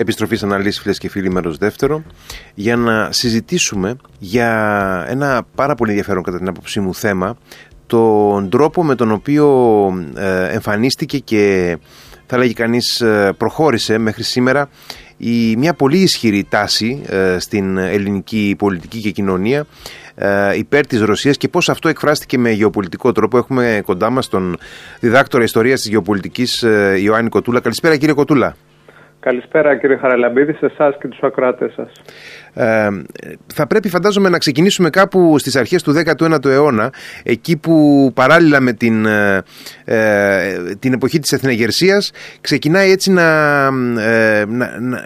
Επιστροφής αναλύσης, φίλες και φίλοι, μέρος δεύτερο, για να συζητήσουμε για ένα πάρα πολύ ενδιαφέρον κατά την άποψή μου θέμα, τον τρόπο με τον οποίο ε, εμφανίστηκε και θα λέγει κανείς ε, προχώρησε μέχρι σήμερα η, μια πολύ ισχυρή τάση ε, στην ελληνική πολιτική και κοινωνία υπέρ της Ρωσίας και πώς αυτό εκφράστηκε με γεωπολιτικό τρόπο. Έχουμε κοντά μας τον διδάκτορα ιστορίας της γεωπολιτικής Ιωάννη Κοτούλα. Καλησπέρα κύριε Κοτούλα. Καλησπέρα κύριε Χαραλαμπίδη, σε εσάς και τους ακροατές σας. Ε, θα πρέπει φαντάζομαι να ξεκινήσουμε κάπου στις αρχές του 19ου αιώνα εκεί που παράλληλα με την, ε, ε, την εποχή της εθνεγερσίας ξεκινάει έτσι να, ε, να, να,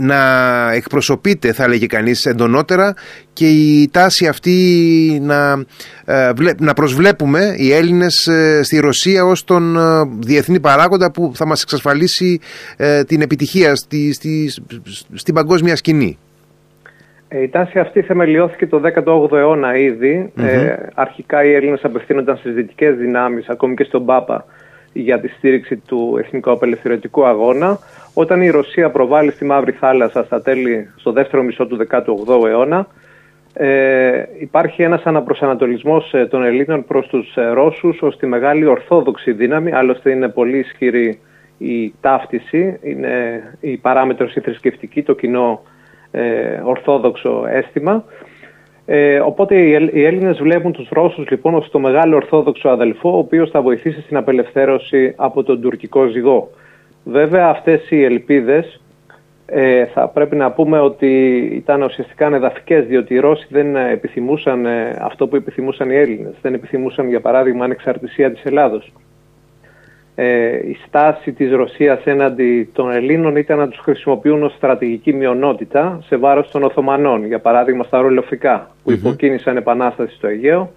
να εκπροσωπείται θα έλεγε κανείς εντονότερα και η τάση αυτή να, να προσβλέπουμε οι Έλληνες στη Ρωσία ως τον διεθνή παράγοντα που θα μας εξασφαλίσει την επιτυχία στη, στη, στην παγκόσμια σκηνή. Ε, η τάση αυτή θεμελιώθηκε το 18ο αιώνα ήδη. Ε, αρχικά οι Έλληνες απευθύνονταν στις δυτικές δυνάμεις, ακόμη και στον Πάπα, για τη στήριξη του εθνικού απελευθερωτικού αγώνα. Όταν η Ρωσία προβάλλει στη Μαύρη Θάλασσα στα τέλη, στο δεύτερο μισό του 18ου αιώνα, ε, υπάρχει ένας αναπροσανατολισμός ε, των Ελλήνων προς τους ε, Ρώσους ως τη μεγάλη ορθόδοξη δύναμη, άλλωστε είναι πολύ ισχυρή η ταύτιση, είναι η παράμετρος η θρησκευτική, το κοινό ε, ορθόδοξο αίσθημα. Ε, οπότε οι Έλληνες βλέπουν τους Ρώσους λοιπόν ως το μεγάλο ορθόδοξο αδελφό ο οποίος θα βοηθήσει στην απελευθέρωση από τον τουρκικό ζυγό. Βέβαια αυτές οι ελπίδες ε, θα πρέπει να πούμε ότι ήταν ουσιαστικά ανεδαφικές διότι οι Ρώσοι δεν επιθυμούσαν ε, αυτό που επιθυμούσαν οι Έλληνες. Δεν επιθυμούσαν για παράδειγμα ανεξαρτησία της Ελλάδος ε, η στάση της Ρωσίας έναντι των Ελλήνων ήταν να τους χρησιμοποιούν ως στρατηγική μειονότητα σε βάρος των Οθωμανών. Για παράδειγμα στα ρολοφικά που υποκίνησαν επανάσταση στο Αιγαίο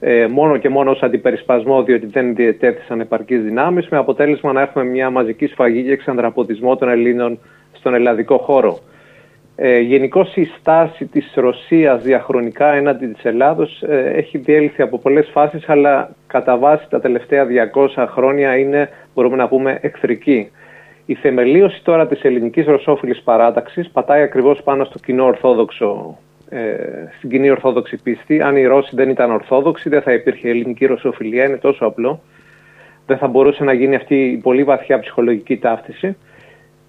ε, μόνο και μόνο ως αντιπερισπασμό διότι δεν διετέθησαν επαρκείς δυνάμεις με αποτέλεσμα να έχουμε μια μαζική σφαγή και εξανδραποτισμό των Ελλήνων στον ελλαδικό χώρο. Ε, Γενικώς η στάση της Ρωσίας διαχρονικά έναντι της Ελλάδος ε, έχει διέλθει από πολλές φάσεις αλλά κατά βάση τα τελευταία 200 χρόνια είναι μπορούμε να πούμε εχθρική. Η θεμελίωση τώρα της ελληνικής ρωσόφιλης παράταξης πατάει ακριβώς πάνω στο κοινό ορθόδοξο, ε, στην κοινή ορθόδοξη πίστη. Αν οι Ρώσοι δεν ήταν ορθόδοξοι δεν θα υπήρχε ελληνική ρωσοφιλία, είναι τόσο απλό. Δεν θα μπορούσε να γίνει αυτή η πολύ βαθιά ψυχολογική ταύτιση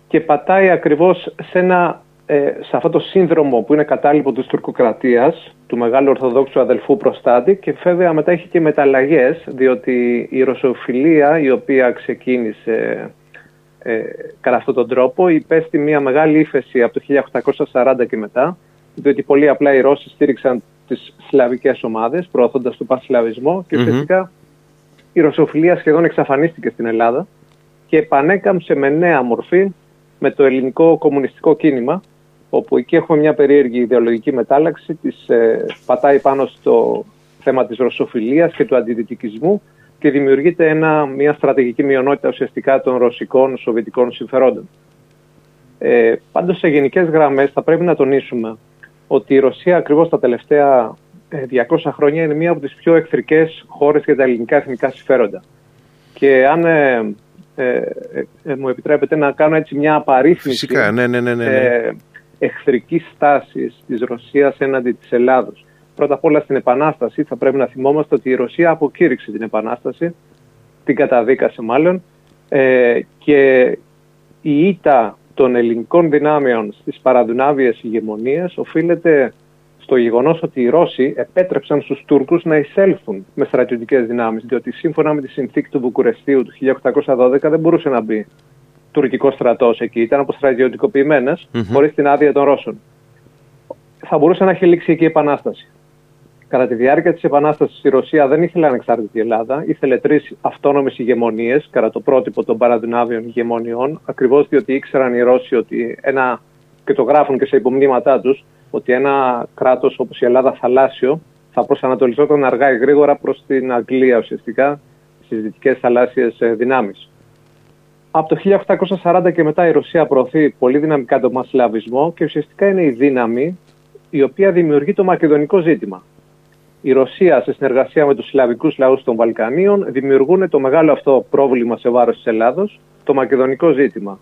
και πατάει ακριβώς σε ένα ε, σε αυτό το σύνδρομο που είναι κατάλοιπο της τουρκοκρατίας, του μεγάλου Ορθοδόξου αδελφού προστάτη και βέβαια μετά έχει και μεταλλαγές, διότι η ρωσοφιλία η οποία ξεκίνησε ε, κατά αυτόν τον τρόπο υπέστη μια μεγάλη ύφεση από το 1840 και μετά, διότι πολύ απλά οι Ρώσοι στήριξαν τις σλαβικές ομάδες, προωθώντας τον πασλαβισμό και φυσικά η ρωσοφιλία σχεδόν εξαφανίστηκε στην Ελλάδα και επανέκαμψε με νέα μορφή με το ελληνικό κομμουνιστικό κίνημα όπου εκεί έχουμε μια περίεργη ιδεολογική μετάλλαξη, της ε, πατάει πάνω στο θέμα της ρωσοφιλίας και του αντιδυτικισμού και δημιουργείται ένα, μια στρατηγική μειονότητα ουσιαστικά των ρωσικών σοβιετικών συμφερόντων. Ε, πάντως σε γενικές γραμμές θα πρέπει να τονίσουμε ότι η Ρωσία ακριβώς τα τελευταία 200 ε, χρόνια είναι μία από τις πιο εχθρικές χώρες για τα ελληνικά εθνικά συμφέροντα. Και αν ε, ε, ε μου επιτρέπετε να κάνω έτσι μια απαρίθμηση Φυσικά, ναι, ναι, ναι, ναι. Ναι εχθρικής στάσης της Ρωσίας έναντι της Ελλάδος. Πρώτα απ' όλα στην Επανάσταση θα πρέπει να θυμόμαστε ότι η Ρωσία αποκήρυξε την Επανάσταση, την καταδίκασε μάλλον, ε, και η ήττα των ελληνικών δυνάμεων στις παραδουνάβιες ηγεμονίες οφείλεται στο γεγονός ότι οι Ρώσοι επέτρεψαν στους Τούρκους να εισέλθουν με στρατιωτικές δυνάμεις, διότι σύμφωνα με τη συνθήκη του Βουκουρεστίου του 1812 δεν μπορούσε να μπει τουρκικό στρατός εκεί, ήταν αποστρατιωτικοποιημένε, mm-hmm. χωρίς την άδεια των Ρώσων. Θα μπορούσε να έχει λήξει εκεί η Επανάσταση. Κατά τη διάρκεια της Επανάστασης, η Ρωσία δεν ήθελε ανεξάρτητη Ελλάδα, ήθελε τρεις αυτόνομες ηγεμονίες, κατά το πρότυπο των παραδυνάβιων ηγεμονιών, ακριβώς διότι ήξεραν οι Ρώσοι ότι ένα, και το γράφουν και σε υπομνήματά τους, ότι ένα κράτος όπως η Ελλάδα θαλάσσιο θα προσανατολιζόταν αργά ή γρήγορα προς την Αγγλία ουσιαστικά, στις δυτικές θαλάσσιες δυνάμεις. Από το 1840 και μετά η Ρωσία προωθεί πολύ δυναμικά τον μασλαβισμό και ουσιαστικά είναι η δύναμη η οποία δημιουργεί το μακεδονικό ζήτημα. Η Ρωσία σε συνεργασία με τους σλαβικούς λαούς των Βαλκανίων δημιουργούν το μεγάλο αυτό πρόβλημα σε βάρος της Ελλάδος, το μακεδονικό ζήτημα.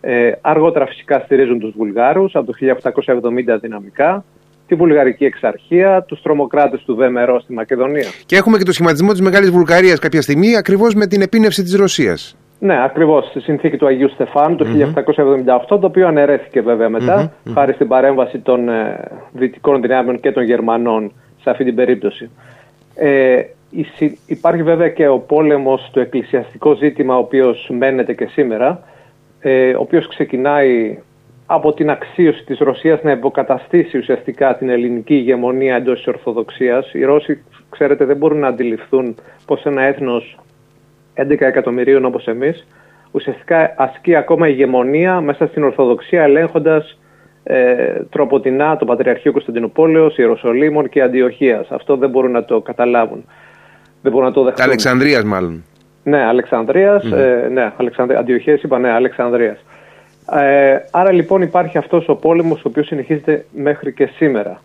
Ε, αργότερα φυσικά στηρίζουν τους Βουλγάρους από το 1870 δυναμικά, τη Βουλγαρική Εξαρχία, τους τρομοκράτες του ΒΜΡΟ στη Μακεδονία. Και έχουμε και το σχηματισμό της Μεγάλης Βουλγαρίας κάποια στιγμή ακριβώς με την επίνευση της Ρωσίας. Ναι, ακριβώς. Στη συνθήκη του Αγίου Στεφάνου το 1878, το οποίο αναιρέθηκε βέβαια μετά, χάρη στην παρέμβαση των ε, δυτικών δυνάμεων και των Γερμανών σε αυτή την περίπτωση. Ε, υπάρχει βέβαια και ο πόλεμος, το εκκλησιαστικό ζήτημα, ο οποίος μένεται και σήμερα, ε, ο οποίος ξεκινάει από την αξίωση της Ρωσίας να υποκαταστήσει ουσιαστικά την ελληνική ηγεμονία εντός της Ορθοδοξίας. Οι Ρώσοι, ξέρετε, δεν μπορούν να αντιληφθούν πως ένα έθνος 11 εκατομμυρίων όπως εμείς, ουσιαστικά ασκεί ακόμα ηγεμονία μέσα στην Ορθοδοξία ελέγχοντας ε, τροποτινά το Πατριαρχείο Κωνσταντινούπολεως, Ιεροσολύμων και Αντιοχίας. Αυτό δεν μπορούν να το καταλάβουν. Δεν μπορούν να το δεχτούν. Αλεξανδρίας μάλλον. Ναι, Αλεξανδρίας, ε, ναι, Αλεξανδρία, Αντιοχίας είπα, ναι, Αλεξανδρίας. Ε, άρα λοιπόν υπάρχει αυτός ο πόλεμος ο οποίος συνεχίζεται μέχρι και σήμερα.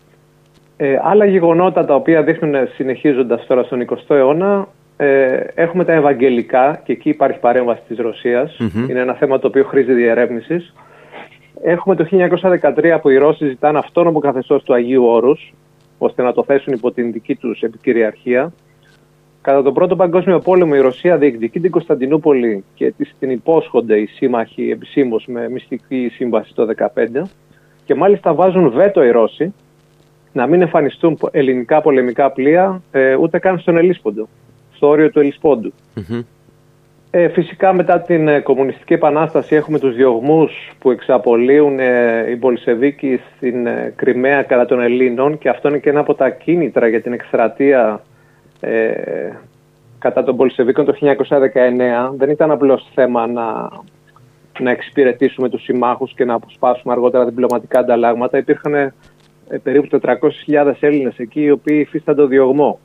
Ε, άλλα γεγονότα τα οποία δείχνουν συνεχίζοντας τώρα στον 20ο αιώνα ε, έχουμε τα Ευαγγελικά και εκεί υπάρχει παρέμβαση της ρωσιας Είναι ένα θέμα το οποίο χρήζει διερεύνησης. Έχουμε το 1913 που οι Ρώσοι ζητάνε αυτόνομο καθεστώς του Αγίου Όρους ώστε να το θέσουν υπό την δική τους επικυριαρχία. Κατά τον Πρώτο Παγκόσμιο Πόλεμο η Ρωσία διεκδικεί την Κωνσταντινούπολη και την υπόσχονται οι σύμμαχοι επισήμως με μυστική σύμβαση το 2015 και μάλιστα βάζουν βέτο οι Ρώσοι να μην εμφανιστούν ελληνικά πολεμικά πλοία ε, ούτε καν στον Ελίσποντο στο όριο του ελισποντου Ε, φυσικά μετά την ε, Κομμουνιστική Επανάσταση έχουμε τους διωγμούς που εξαπολύουν ε, οι Μπολσεβίκοι στην ε, Κρυμαία κατά των Ελλήνων και αυτό είναι και ένα από τα κίνητρα για την εκστρατεία ε, κατά των Μπολσεβίκων το 1919. Δεν ήταν απλώς θέμα να, να εξυπηρετήσουμε τους συμμάχους και να αποσπάσουμε αργότερα διπλωματικά ανταλλάγματα. Υπήρχαν περίπου 400.000 Έλληνες εκεί οι οποίοι υφίστανται διωγμό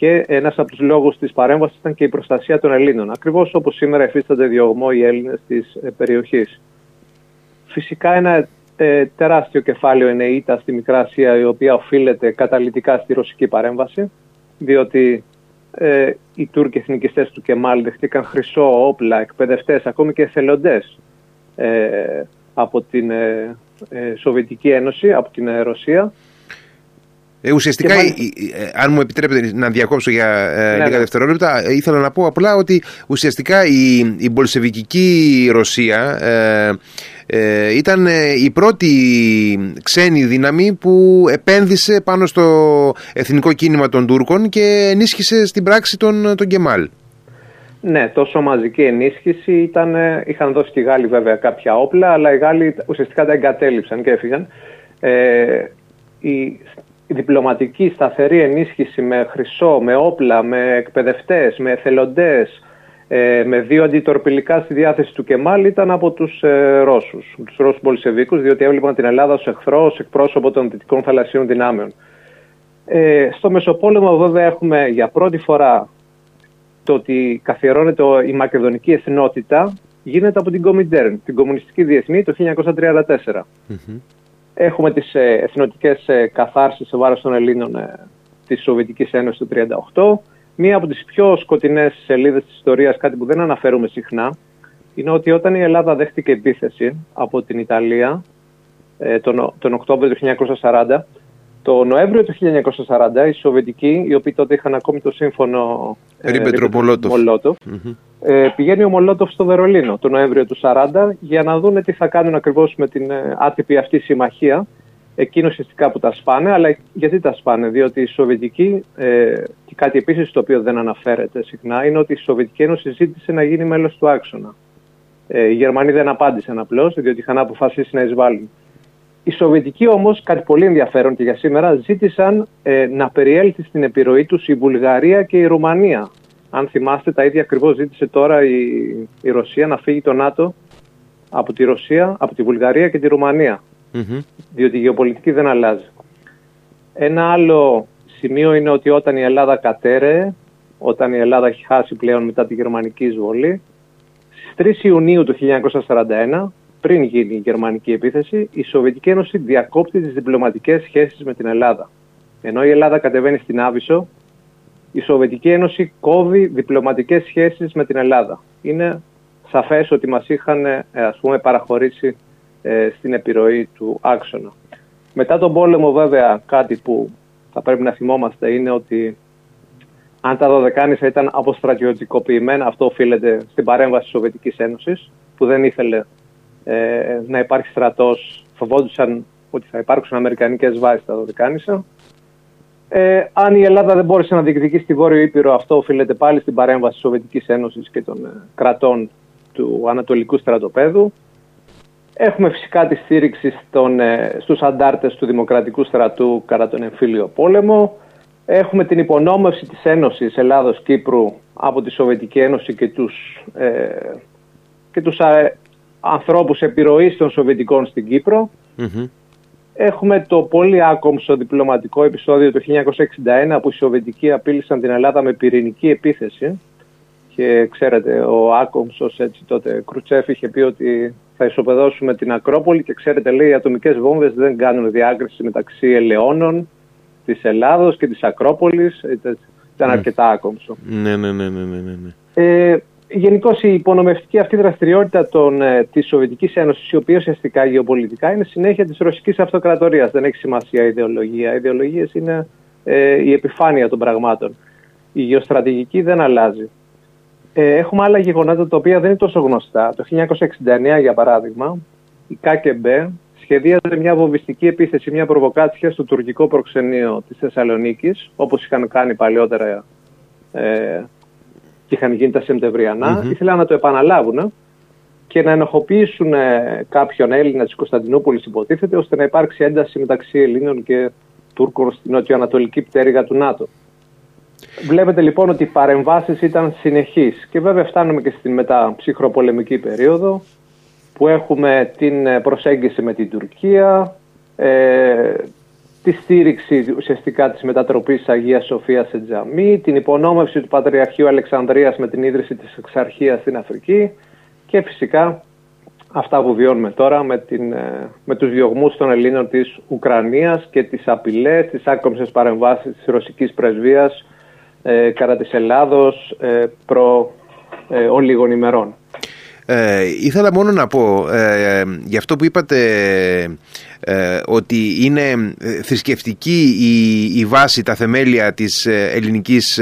και ένας από τους λόγους της παρέμβασης ήταν και η προστασία των Ελλήνων. Ακριβώς όπως σήμερα εφίστανται διωγμό οι Έλληνες της ε, περιοχής. Φυσικά ένα ε, τεράστιο κεφάλαιο είναι η ήττα στη Μικρά Ασία η οποία οφείλεται καταλητικά στη ρωσική παρέμβαση διότι ε, οι Τούρκοι εθνικιστές του Κεμάλ δεχτήκαν χρυσό, όπλα, εκπαιδευτές, ακόμη και εθελοντές ε, από την ε, Σοβιετική Ένωση, από την Ρωσία ε, ουσιαστικά, ε, αν μου επιτρέπετε να διακόψω για ε, ναι, λίγα ναι. δευτερόλεπτα, ε, ήθελα να πω απλά ότι ουσιαστικά η, η μπολσεβικική Ρωσία ε, ήταν η πρώτη ξένη δύναμη που επένδυσε πάνω στο εθνικό κίνημα των Τούρκων και ενίσχυσε στην πράξη τον, τον Κεμάλ. Ναι, τόσο μαζική ενίσχυση ήταν, είχαν δώσει και οι Γάλλοι βέβαια κάποια όπλα, αλλά οι Γάλλοι ουσιαστικά τα εγκατέλειψαν και έφυγαν. Ε, η, η διπλωματική σταθερή ενίσχυση με χρυσό, με όπλα, με εκπαιδευτές, με εθελοντές, ε, με δύο αντιτορπιλικά στη διάθεση του Κεμάλ ήταν από τους ε, Ρώσους, τους Ρώσους Πολυσεβίκους, διότι έβλεπαν την Ελλάδα ως εχθρό, ως εκπρόσωπο των δυτικών θαλασσίων δυνάμεων. Ε, στο Μεσοπόλεμο βέβαια έχουμε για πρώτη φορά το ότι καθιερώνεται η μακεδονική εθνότητα γίνεται από την Κομιντέρν, την Κομμουνιστική Διεθνή το 1934. Έχουμε τις ε, εθνοτικές ε, καθάρσεις σε βάρος των Ελλήνων ε, της Σοβιετικής Ένωσης το 1938. Μία από τις πιο σκοτεινές σελίδες της ιστορίας, κάτι που δεν αναφέρουμε συχνά, είναι ότι όταν η Ελλάδα δέχτηκε επίθεση από την Ιταλία τον, τον Οκτώβριο του 1940, το Νοέμβριο του 1940 οι Σοβιετικοί, οι οποίοι τότε είχαν ακόμη το σύμφωνο Ριμπετρο-Μολότοφ, ε, πηγαίνει ο Μολότοφ στο Βερολίνο το Νοέμβριο του 1940 για να δούνε τι θα κάνουν ακριβώς με την ε, άτυπη αυτή συμμαχία. Εκείνο ουσιαστικά που τα σπάνε, αλλά γιατί τα σπάνε, διότι οι Σοβιετικοί, ε, και κάτι επίσης το οποίο δεν αναφέρεται συχνά, είναι ότι η Σοβιετική Ένωση ζήτησε να γίνει μέλος του άξονα. Ε, οι Γερμανοί δεν απάντησαν απλώς, διότι είχαν αποφασίσει να εισβάλλουν. Οι Σοβιετικοί όμως, κάτι πολύ ενδιαφέρον και για σήμερα, ζήτησαν ε, να περιέλθει στην επιρροή τους η Βουλγαρία και η Ρουμανία. Αν θυμάστε, τα ίδια ακριβώς ζήτησε τώρα η, η Ρωσία να φύγει το ΝΑΤΟ από τη Ρωσία, από τη Βουλγαρία και τη ρουμανια Διότι η γεωπολιτική δεν αλλάζει. Ένα άλλο σημείο είναι ότι όταν η Ελλάδα κατέρεε, όταν η Ελλάδα έχει χάσει πλέον μετά τη γερμανική εισβολή, στις 3 Ιουνίου του 1941 πριν γίνει η γερμανική επίθεση, η Σοβιετική Ένωση διακόπτει τις διπλωματικές σχέσεις με την Ελλάδα. Ενώ η Ελλάδα κατεβαίνει στην Άβυσσο, η Σοβιετική Ένωση κόβει διπλωματικές σχέσεις με την Ελλάδα. Είναι σαφές ότι μας είχαν ας πούμε παραχωρήσει στην επιρροή του άξονα. Μετά τον πόλεμο βέβαια κάτι που θα πρέπει να θυμόμαστε είναι ότι αν τα Δωδεκάνησα ήταν αποστρατιωτικοποιημένα, αυτό οφείλεται στην παρέμβαση της Σοβιετικής Ένωσης, που δεν ήθελε ε, να υπάρχει στρατός, φοβόντουσαν ότι θα υπάρξουν αμερικανικές βάσεις στα Δωδεκάνησα. Ε, αν η Ελλάδα δεν μπόρεσε να διεκδικήσει τη Βόρειο Ήπειρο, αυτό οφείλεται πάλι στην παρέμβαση της Σοβιετικής Ένωσης και των ε, κρατών του Ανατολικού Στρατοπέδου. Έχουμε φυσικά τη στήριξη στον, ε, στους αντάρτες του Δημοκρατικού Στρατού κατά τον εμφύλιο πόλεμο. Έχουμε την υπονόμευση της Ένωσης Ελλάδος-Κύπρου από τη Σοβιετική Ένωση και τους, ε, και τους ε, ανθρώπους επιρροής των Σοβιετικών στην κυπρο Έχουμε το πολύ άκομψο διπλωματικό επεισόδιο το 1961 που οι Σοβιετικοί απείλησαν την Ελλάδα με πυρηνική επίθεση και ξέρετε ο άκομψος έτσι τότε Κρουτσέφ είχε πει ότι θα ισοπεδώσουμε την Ακρόπολη και ξέρετε λέει οι ατομικές βόμβες δεν κάνουν διάκριση μεταξύ ελαιώνων της Ελλάδος και της Ακρόπολης. Ήταν ναι. αρκετά άκομψο. Ναι, ναι, ναι, ναι, ναι. ναι. Ε, Γενικώς η υπονομευτική αυτή δραστηριότητα των, ε, της Σοβιετικής Ένωσης, η οποία ουσιαστικά γεωπολιτικά είναι συνέχεια της ρωσικής αυτοκρατορίας. Δεν έχει σημασία η ιδεολογία. Οι ιδεολογίες είναι ε, η επιφάνεια των πραγμάτων. Η γεωστρατηγική δεν αλλάζει. Ε, έχουμε άλλα γεγονότα τα οποία δεν είναι τόσο γνωστά. Το 1969, για παράδειγμα, η ΚΚΜ σχεδίαζε μια βομβιστική επίθεση, μια προβοκάτσια στο τουρκικό προξενείο της Θεσσαλονίκης, όπως είχαν κάνει παλιότερα ε, και είχαν γίνει τα Σεπτεμβριανά. Mm-hmm. Ήθελαν να το επαναλάβουν και να ενοχοποιήσουν ε, κάποιον Έλληνα της Κωνσταντινούπολης υποτίθεται, ώστε να υπάρξει ένταση μεταξύ Ελλήνων και Τούρκων στην νοτιοανατολική πτέρυγα του ΝΑΤΟ. Βλέπετε λοιπόν ότι οι παρεμβάσεις ήταν συνεχείς και βέβαια φτάνουμε και στην μεταψυχροπολεμική περίοδο που έχουμε την ε, προσέγγιση με την Τουρκία, ε, τη στήριξη ουσιαστικά της μετατροπής Αγίας Σοφίας σε τζαμί, την υπονόμευση του Πατριαρχείου Αλεξανδρίας με την ίδρυση της εξαρχίας στην Αφρική και φυσικά αυτά που βιώνουμε τώρα με, την, ε, με τους διωγμούς των Ελλήνων της Ουκρανίας και τις απειλές, τις άκομψες παρεμβάσεις της ρωσικής πρεσβείας ε, κατά της Ελλάδος ε, προ ε, ολίγων ημερών. Ε, ήθελα μόνο να πω ε, για αυτό που είπατε ε, ότι είναι θρησκευτική η, η βάση, τα θεμέλια της ελληνικής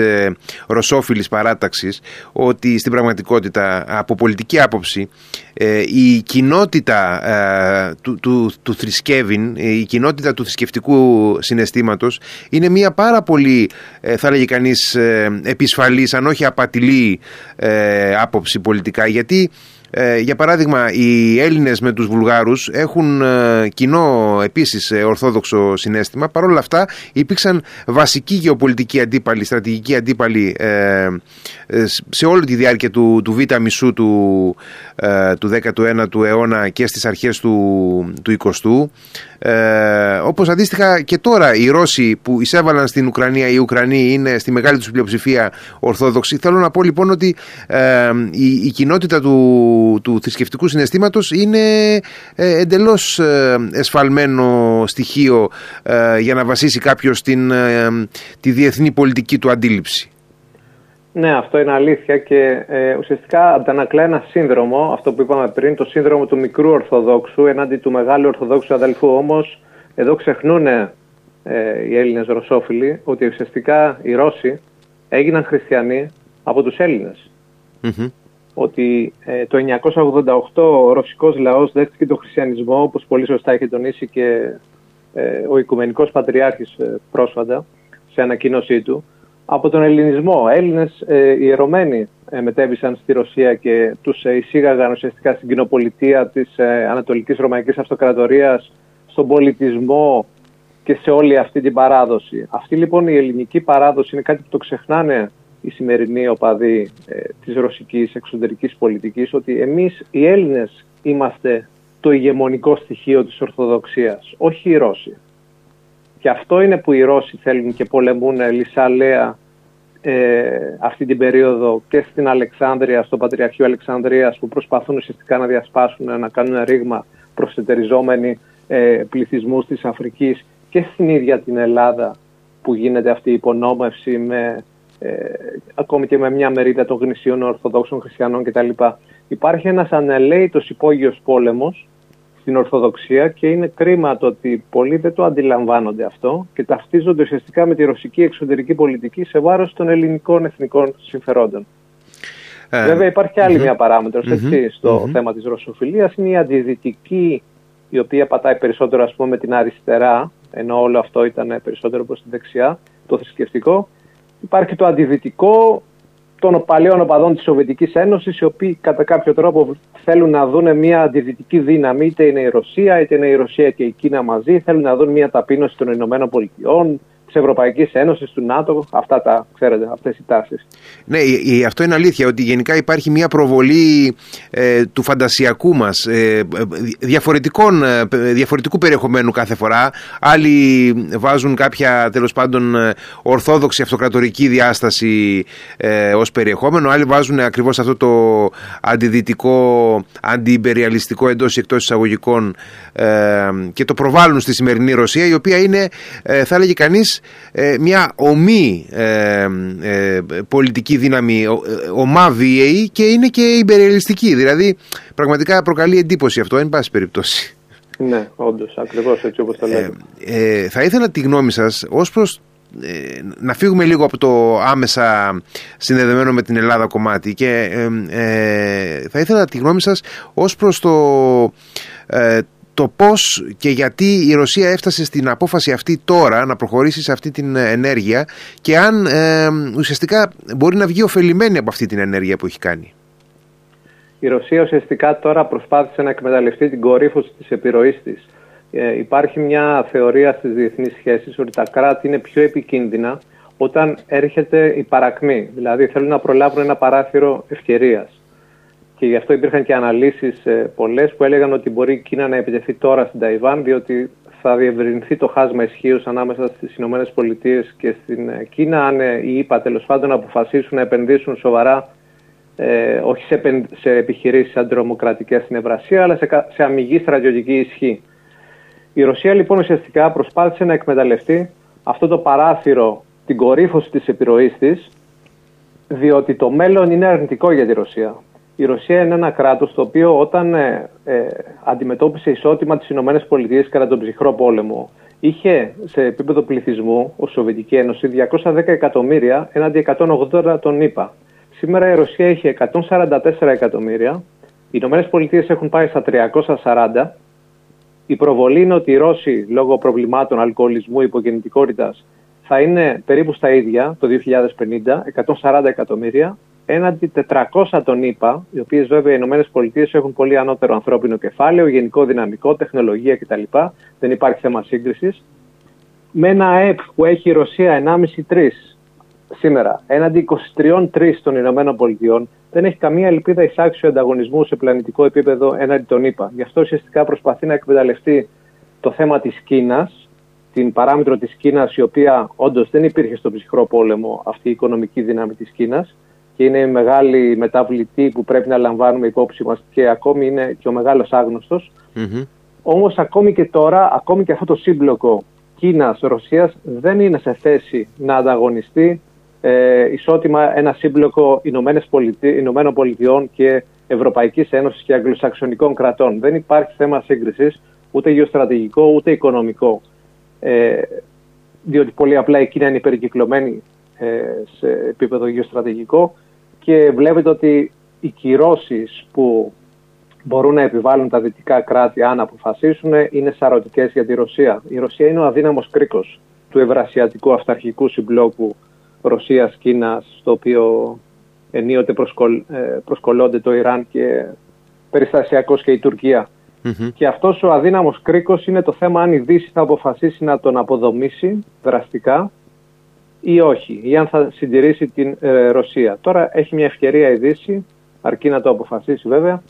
ρωσόφιλης παράταξης ότι στην πραγματικότητα από πολιτική άποψη η κοινότητα του, του, του θρησκεύειν, η κοινότητα του θρησκευτικού συναισθήματος είναι μια πάρα πολύ θα λέγει κανείς επισφαλής αν όχι απατηλή άποψη πολιτικά. Γιατί ε, για παράδειγμα, οι Έλληνες με τους Βουλγάρους έχουν ε, κοινό επίσης ε, ορθόδοξο συνέστημα. Παρ' όλα αυτά υπήρξαν βασικοί γεωπολιτικοί αντίπαλοι, στρατηγικοί αντίπαλοι σε όλη τη διάρκεια του, του β' μισού του, του 19ου αιώνα και στις αρχές του, του 20ου. Ε, όπως αντίστοιχα και τώρα οι Ρώσοι που εισέβαλαν στην Ουκρανία, οι Ουκρανοί είναι στη μεγάλη τους πλειοψηφία Ορθόδοξοι. Θέλω να πω λοιπόν ότι η, η κοινότητα του του, θρησκευτικού συναισθήματος είναι ε, εντελώς ε, εσφαλμένο στοιχείο ε, για να βασίσει κάποιος την, τη διεθνή πολιτική του αντίληψη. Ναι, αυτό είναι αλήθεια και ε, ουσιαστικά αντανακλά ένα σύνδρομο, αυτό που είπαμε πριν, το σύνδρομο του μικρού Ορθοδόξου εναντί του μεγάλου Ορθοδόξου αδελφού. Όμως εδώ ξεχνούν ε, οι Έλληνες Ρωσόφιλοι ότι ουσιαστικά οι Ρώσοι έγιναν χριστιανοί από τους ελληνες ότι ε, το 1988 ο ρωσικός λαός δέχτηκε τον χριστιανισμό, όπως πολύ σωστά έχει τονίσει και ε, ο Οικουμενικός Πατριάρχης ε, πρόσφατα σε ανακοίνωσή του, από τον ελληνισμό. Έλληνες ε, ιερωμένοι ε, μετέβησαν στη Ρωσία και τους εισήγαγαν ουσιαστικά στην κοινοπολιτεία της Ανατολικής Ρωμαϊκής Αυτοκρατορίας, στον πολιτισμό και σε όλη αυτή την παράδοση. Αυτή λοιπόν η ελληνική παράδοση είναι κάτι που το ξεχνάνε οι σημερινοί οπαδοί ε, της ρωσικής εξωτερικής πολιτικής ότι εμείς οι Έλληνες είμαστε το ηγεμονικό στοιχείο της Ορθοδοξίας, όχι οι Ρώσοι. Και αυτό είναι που οι Ρώσοι θέλουν και πολεμούν λυσαλέα ε, αυτή την περίοδο και στην Αλεξάνδρεια, στο Πατριαρχείο Αλεξανδρίας που προσπαθούν ουσιαστικά να διασπάσουν, να κάνουν ρήγμα προσετεριζόμενοι ε, πληθυσμούς της Αφρικής και στην ίδια την Ελλάδα που γίνεται αυτή η υπονόμευση με ε, ακόμη και με μια μερίδα των γνησίων Ορθοδόξων Χριστιανών κτλ. υπάρχει ένας ανελαίτος υπόγειος πόλεμος στην Ορθοδοξία και είναι κρίμα το ότι πολλοί δεν το αντιλαμβάνονται αυτό και ταυτίζονται ουσιαστικά με τη ρωσική εξωτερική πολιτική σε βάρος των ελληνικών εθνικών συμφερόντων. Ε, Βέβαια υπάρχει άλλη μια παράμετρος στο θέμα της ρωσοφιλίας, είναι η αντιδυτική η οποία πατάει περισσότερο ας πούμε με την αριστερά, ενώ όλο αυτό ήταν περισσότερο προς τη δεξιά, το θρησκευτικό. Υπάρχει το αντιδυτικό των παλαιών οπαδών της Σοβιετικής Ένωσης, οι οποίοι κατά κάποιο τρόπο θέλουν να δουν μια αντιδυτική δύναμη, είτε είναι η Ρωσία, είτε είναι η Ρωσία και η Κίνα μαζί, θέλουν να δουν μια ταπείνωση των Ηνωμένων Πολιτειών, της Ευρωπαϊκής Ένωσης, του ΝΑΤΟ, αυτά τα ξέρετε, αυτές οι τάσεις. Ναι, αυτό είναι αλήθεια, ότι γενικά υπάρχει μια προβολή ε, του φαντασιακού μας, ε, διαφορετικών, ε, διαφορετικού περιεχομένου κάθε φορά. Άλλοι βάζουν κάποια τέλος πάντων ορθόδοξη αυτοκρατορική διάσταση ε, ως περιεχόμενο, άλλοι βάζουν ακριβώς αυτό το αντιδυτικό, αντιυμπεριαλιστικό εντός ή εκτός εισαγωγικών ε, και το προβάλλουν στη σημερινή Ρωσία, η οποία είναι, θα έλεγε κανείς, ε, μια ομή ε, ε, πολιτική δύναμη, ομά βίαιη και είναι και υπερελιστική. Δηλαδή πραγματικά προκαλεί εντύπωση αυτό, εν πάση περιπτώσει. Ναι, όντως, ακριβώς έτσι όπως το λέτε. θα ήθελα τη γνώμη σας ως προς να φύγουμε λίγο από το άμεσα συνδεδεμένο με την Ελλάδα κομμάτι και θα ήθελα τη γνώμη σας ως προς το, το πώς και γιατί η Ρωσία έφτασε στην απόφαση αυτή τώρα να προχωρήσει σε αυτή την ενέργεια και αν ε, ουσιαστικά μπορεί να βγει ωφελημένη από αυτή την ενέργεια που έχει κάνει. Η Ρωσία ουσιαστικά τώρα προσπάθησε να εκμεταλλευτεί την κορύφωση της επιρροής της. Ε, υπάρχει μια θεωρία στις διεθνείς σχέσεις ότι τα κράτη είναι πιο επικίνδυνα όταν έρχεται η παρακμή. Δηλαδή θέλουν να προλάβουν ένα παράθυρο ευκαιρίας και γι' αυτό υπήρχαν και αναλύσεις ε, πολλές που έλεγαν ότι μπορεί η Κίνα να επιτεθεί τώρα στην Ταϊβάν, διότι θα διευρυνθεί το χάσμα ισχύως ανάμεσα στις ΗΠΑ και στην ε, Κίνα, αν ε, οι ΗΠΑ τέλος πάντων αποφασίσουν να επενδύσουν σοβαρά, ε, όχι σε, σε επιχειρήσεις αντιτρομοκρατικέ στην Ευρασία, αλλά σε, σε αμυγή στρατιωτική ισχύ. Η Ρωσία λοιπόν ουσιαστικά προσπάθησε να εκμεταλλευτεί αυτό το παράθυρο, την κορύφωση της επιρροής της, διότι το μέλλον είναι αρνητικό για τη Ρωσία η Ρωσία είναι ένα κράτος το οποίο όταν ε, ε, αντιμετώπισε ισότιμα τις Ηνωμένες Πολιτείες κατά τον ψυχρό πόλεμο, είχε σε επίπεδο πληθυσμού, ως Σοβιετική Ένωση, 210 εκατομμύρια έναντι 180 των ΗΠΑ. Σήμερα η Ρωσία έχει 144 εκατομμύρια, οι Ηνωμένες Πολιτείες έχουν πάει στα 340. Η προβολή είναι ότι οι Ρώσοι, λόγω προβλημάτων αλκοολισμού, υπογεννητικότητα, θα είναι περίπου στα ίδια το 2050, 140 εκατομμύρια έναντι 400 των ΗΠΑ, οι οποίες βέβαια οι ΗΠΑ έχουν πολύ ανώτερο ανθρώπινο κεφάλαιο, γενικό δυναμικό, τεχνολογία κτλ. Δεν υπάρχει θέμα σύγκρισης. Με ένα ΑΕΠ που έχει η Ρωσία 1,5-3 σήμερα, έναντι 23-3 των Ηνωμένων Πολιτειών, δεν έχει καμία ελπίδα εισάξιο ανταγωνισμού σε πλανητικό επίπεδο έναντι των ΗΠΑ. Γι' αυτό ουσιαστικά προσπαθεί να εκμεταλλευτεί το θέμα της Κίνας, την παράμετρο της Κίνας, η οποία όντως δεν υπήρχε στον ψυχρό πόλεμο αυτή η οικονομική δύναμη της Κίνας, και είναι η μεγάλη μεταβλητή που πρέπει να λαμβάνουμε υπόψη μας και ακόμη είναι και ο μεγάλος άγνωστος. Mm-hmm. Όμως ακόμη και τώρα, ακόμη και αυτό το σύμπλοκο Κίνας-Ρωσίας δεν είναι σε θέση να ανταγωνιστεί ε, ισότιμα ένα σύμπλοκο Ηνωμένων Πολιτειών και Ευρωπαϊκής Ένωσης και Αγγλοσαξονικών κρατών. Δεν υπάρχει θέμα σύγκρισης ούτε γεωστρατηγικό ούτε οικονομικό. Ε, διότι πολύ απλά η Κίνα είναι υπερκυκλωμένη ε, σε επίπεδο γεωστρατηγικό και βλέπετε ότι οι κυρώσεις που μπορούν να επιβάλλουν τα δυτικά κράτη αν αποφασίσουν είναι σαρωτικές για τη Ρωσία. Η Ρωσία είναι ο αδύναμος κρίκος του ευρασιατικού αυταρχικού συμπλόκου Ρωσίας-Κίνας στο οποίο ενίοτε προσκολ, ε, προσκολώνται το Ιράν και περιστασιακώς και η τουρκια Και αυτός ο αδύναμος κρίκος είναι το θέμα αν η Δύση θα αποφασίσει να τον αποδομήσει δραστικά ή όχι, ή αν θα συντηρήσει την ε, Ρωσία. Τώρα έχει μια ευκαιρία η Δύση, αρκεί να το αποφασίσει βέβαια,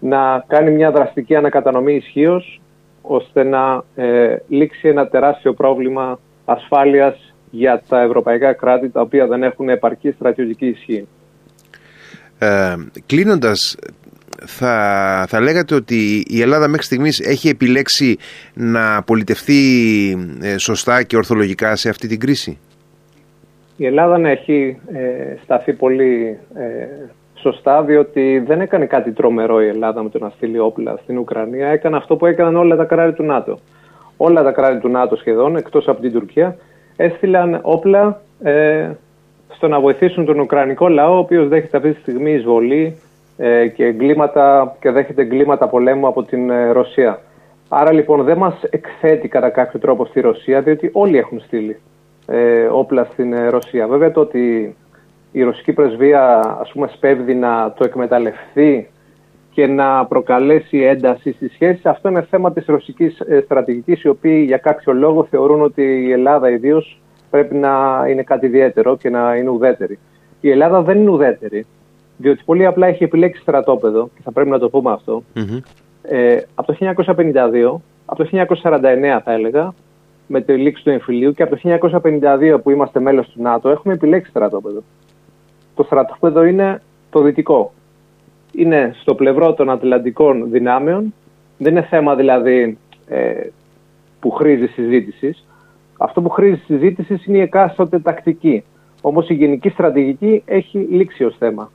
να κάνει μια δραστική ανακατανομή ισχύως ώστε να ε, λήξει ένα τεράστιο πρόβλημα ασφάλειας για τα ευρωπαϊκά κράτη τα οποία δεν έχουν επαρκή στρατιωτική ισχύ. Ε, κλείνοντας, θα, θα λέγατε ότι η Ελλάδα μέχρι στιγμής έχει επιλέξει να πολιτευτεί ε, σωστά και ορθολογικά σε αυτή την κρίση; Η Ελλάδα να έχει ε, σταθεί πολύ ε, σωστά, διότι δεν έκανε κάτι τρομερό η Ελλάδα με το να στείλει όπλα στην Ουκρανία. Έκανε αυτό που έκαναν όλα τα κράτη του ΝΑΤΟ. Όλα τα κράτη του ΝΑΤΟ σχεδόν, εκτός από την Τουρκία, έστειλαν όπλα ε, στο να βοηθήσουν τον Ουκρανικό λαό, ο οποίος δέχεται αυτή τη στιγμή εισβολή ε, και, εγκλήματα, και δέχεται εγκλήματα πολέμου από την ε, Ρωσία. Άρα λοιπόν δεν μας εκθέτει κατά κάποιο τρόπο στη Ρωσία, διότι όλοι έχουν στείλει ε, όπλα στην ε, Ρωσία. Βέβαια το ότι η ρωσική πρεσβεία ας πούμε σπέβδει να το εκμεταλλευτεί και να προκαλέσει ένταση στη σχέση, αυτό είναι θέμα της ρωσικής ε, στρατηγικής, οι οποίοι για κάποιο λόγο θεωρούν ότι η Ελλάδα ιδίως πρέπει να είναι κάτι ιδιαίτερο και να είναι ουδέτερη. Η Ελλάδα δεν είναι ουδέτερη, διότι πολύ απλά έχει επιλέξει στρατόπεδο, και θα πρέπει να το πούμε ε, από το 1952, από το 1949 θα έλεγα, με τη λήξη του εμφυλίου και από το 1952 που είμαστε μέλος του ΝΑΤΟ έχουμε επιλέξει στρατόπεδο. Το στρατόπεδο είναι το δυτικό. Είναι στο πλευρό των Ατλαντικών δυνάμεων. Δεν είναι θέμα δηλαδή ε, που χρήζει συζήτηση. Αυτό που χρήζει συζήτηση είναι η εκάστοτε τακτική. Όμως η γενική στρατηγική έχει λήξει ως θέμα.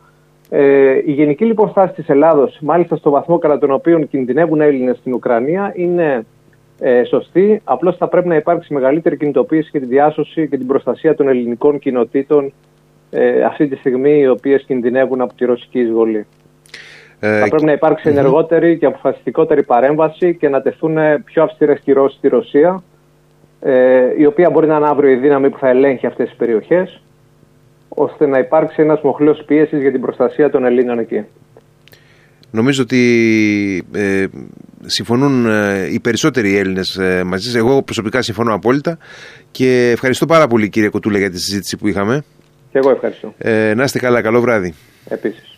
Ε, η γενική λοιπόν στάση της Ελλάδος, μάλιστα στο βαθμό κατά τον οποίο κινδυνεύουν Έλληνες στην Ουκρανία, είναι ε, σωστή. Απλώς θα πρέπει να υπάρξει μεγαλύτερη κινητοποίηση και τη διάσωση και την προστασία των ελληνικών κοινοτήτων ε, αυτή τη στιγμή, οι οποίες κινδυνεύουν από τη ρωσική εισβολή. Ε, θα πρέπει να υπάρξει ενεργότερη και αποφασιστικότερη παρέμβαση και να τεθούν πιο αυστηρές κυρώσεις στη Ρωσία, ε, η οποία μπορεί να είναι αύριο η δύναμη που θα ελέγχει αυτές τις περιοχές ώστε να υπάρξει ένας μοχλός πίεσης για την προστασία των Ελλήνων εκεί. Νομίζω ότι ε, συμφωνούν ε, οι περισσότεροι Έλληνες ε, μαζί σας. Εγώ προσωπικά συμφωνώ απόλυτα και ευχαριστώ πάρα πολύ κύριε Κοτούλα για τη συζήτηση που είχαμε. Και εγώ ευχαριστώ. Ε, να είστε καλά, καλό βράδυ. Επίσης.